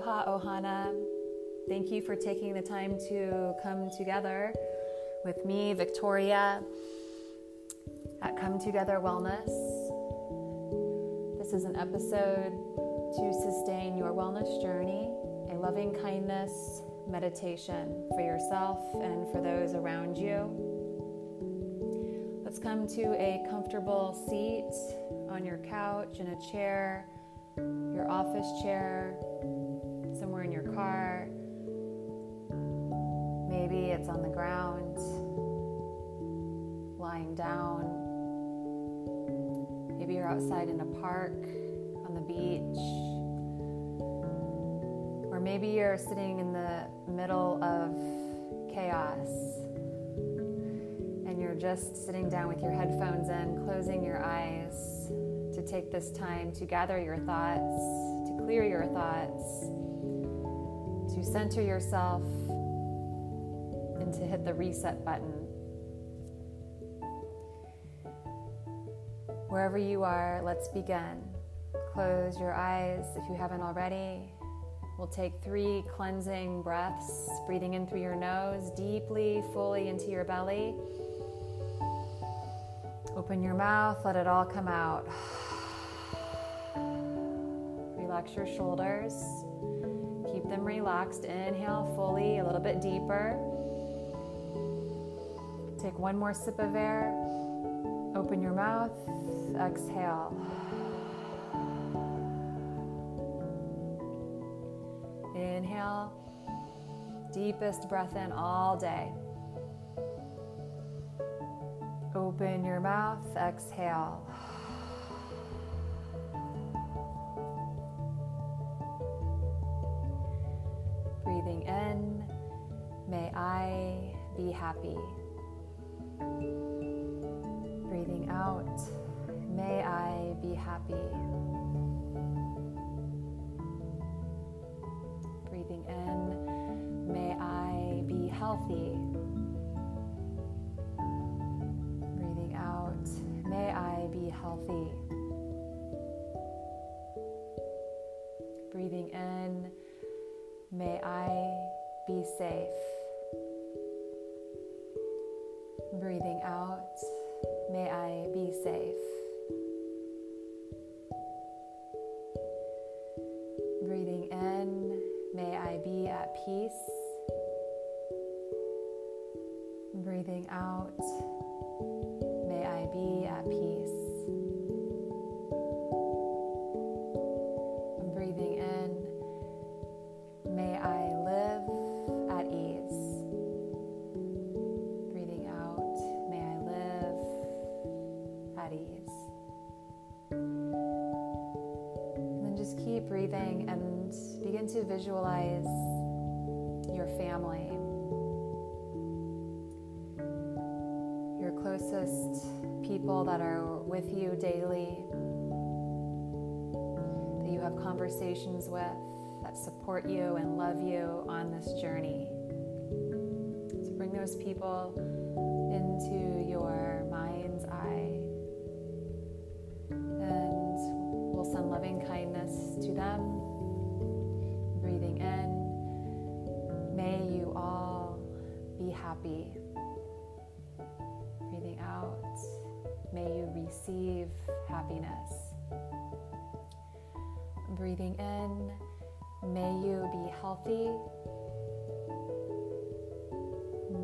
Aloha Ohana. Thank you for taking the time to come together with me, Victoria, at Come Together Wellness. This is an episode to sustain your wellness journey, a loving kindness meditation for yourself and for those around you. Let's come to a comfortable seat on your couch, in a chair, your office chair, somewhere in your car. Maybe it's on the ground, lying down. Maybe you're outside in a park, on the beach. Or maybe you're sitting in the middle of chaos and you're just sitting down with your headphones in, closing your eyes to take this time to gather your thoughts, to clear your thoughts, to center yourself, and to hit the reset button. Wherever you are, let's begin. Close your eyes if you haven't already. We'll take three cleansing breaths, breathing in through your nose, deeply, fully into your belly. Open your mouth, let it all come out. Relax your shoulders. Them relaxed. Inhale fully, a little bit deeper. Take one more sip of air. Open your mouth. Exhale. Inhale. Deepest breath in all day. Open your mouth. Exhale. Happy. Breathing out, may I be happy. Breathing in, may I be healthy. Breathing out, may I be healthy. Breathing in, may I be safe. Breathing and begin to visualize your family, your closest people that are with you daily, that you have conversations with, that support you and love you on this journey. So bring those people into your mind's happy. Breathing out, may you receive happiness. Breathing in, may you be healthy.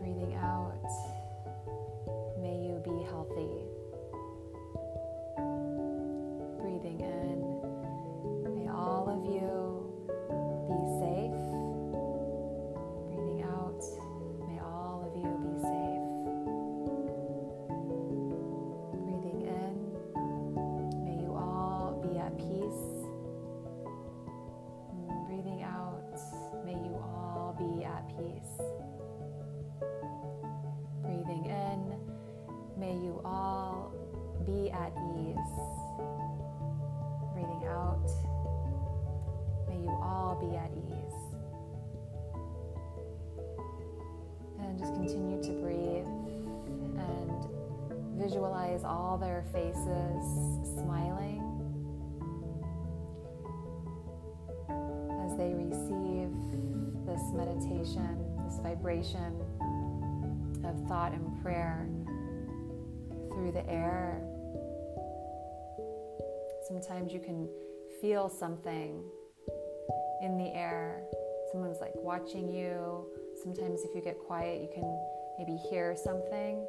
Breathing out, all be at ease. Breathing out, may you all be at ease. And just continue to breathe and visualize all their faces smiling as they receive this meditation, this vibration of thought and prayer through the air. Sometimes you can feel something in the air. Someone's like watching you. Sometimes, if you get quiet, you can maybe hear something.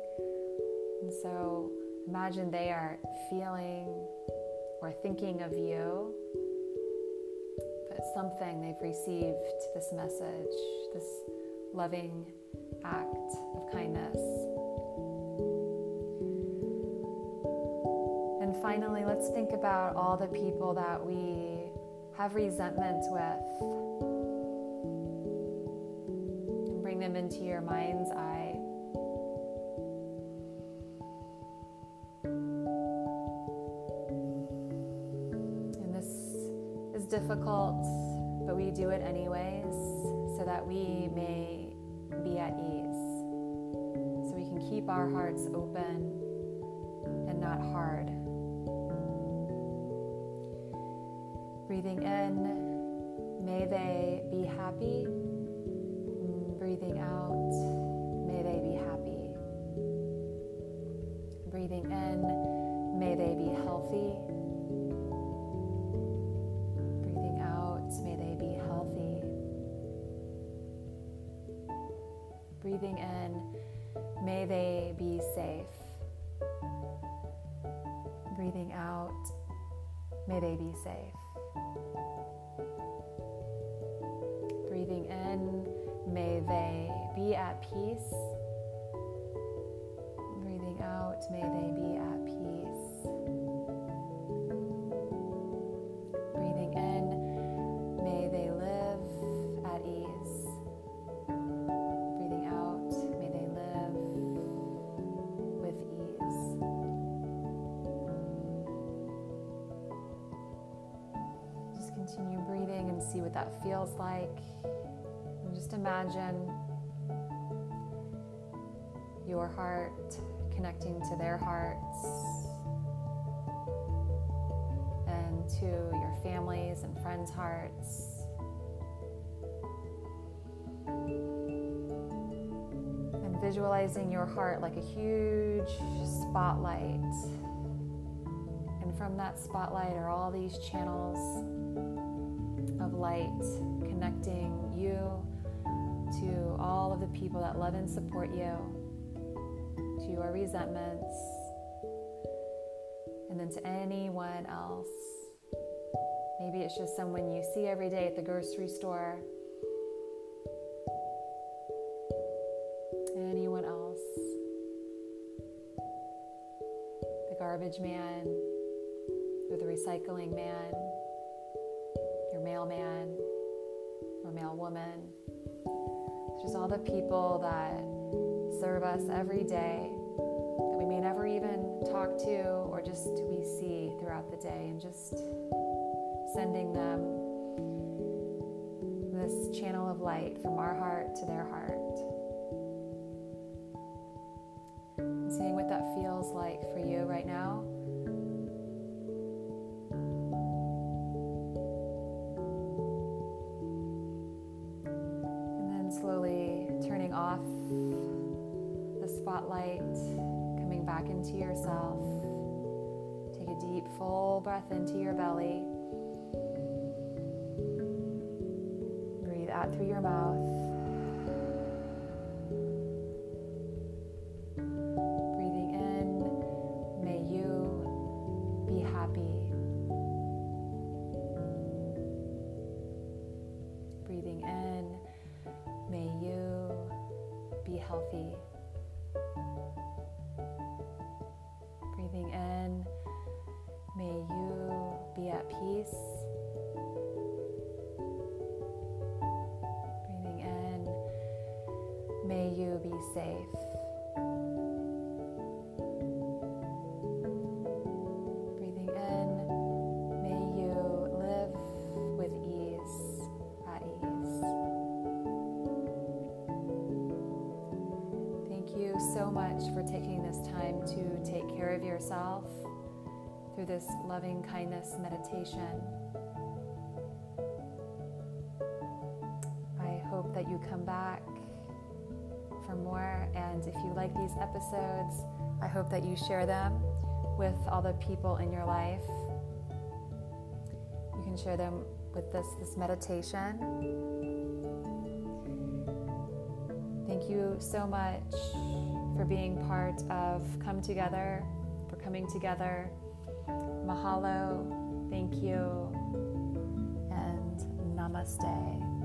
And so, imagine they are feeling or thinking of you, but something they've received this message, this loving act of kindness. Finally, let's think about all the people that we have resentment with. And bring them into your mind's eye. And this is difficult, but we do it anyways so that we may be at ease. So we can keep our hearts open and not hard. Breathing in, may they be happy. Breathing out, may they be happy. Breathing in, may they be healthy. Breathing out, may they be healthy. Breathing in, may they be safe. Breathing out, may they be safe. Breathing in, may they be at peace. Breathing out, may they be at that feels like. And just imagine your heart connecting to their hearts and to your families and friends' hearts. And visualizing your heart like a huge spotlight. And from that spotlight are all these channels of light connecting you to all of the people that love and support you, to your resentments, and then to anyone else. Maybe it's just someone you see every day at the grocery store. Anyone else. The garbage man or the recycling man, mailman or mailwoman. Just all the people that serve us every day that we may never even talk to or just we see throughout the day and just sending them this channel of light from our heart to their heart. And seeing what that feels like for you right now. Off the spotlight, coming back into yourself. Take a deep, full breath into your belly. Breathe out through your mouth. May you be safe. Breathing in, may you live with ease, at ease. Thank you so much for taking this time to take care of yourself through this loving kindness meditation. I hope that you come back for more. And if you like these episodes, I hope that you share them with all the people in your life. You can share them with this, this meditation. Thank you so much for being part of Come Together, for coming together. Mahalo. Thank you. And namaste.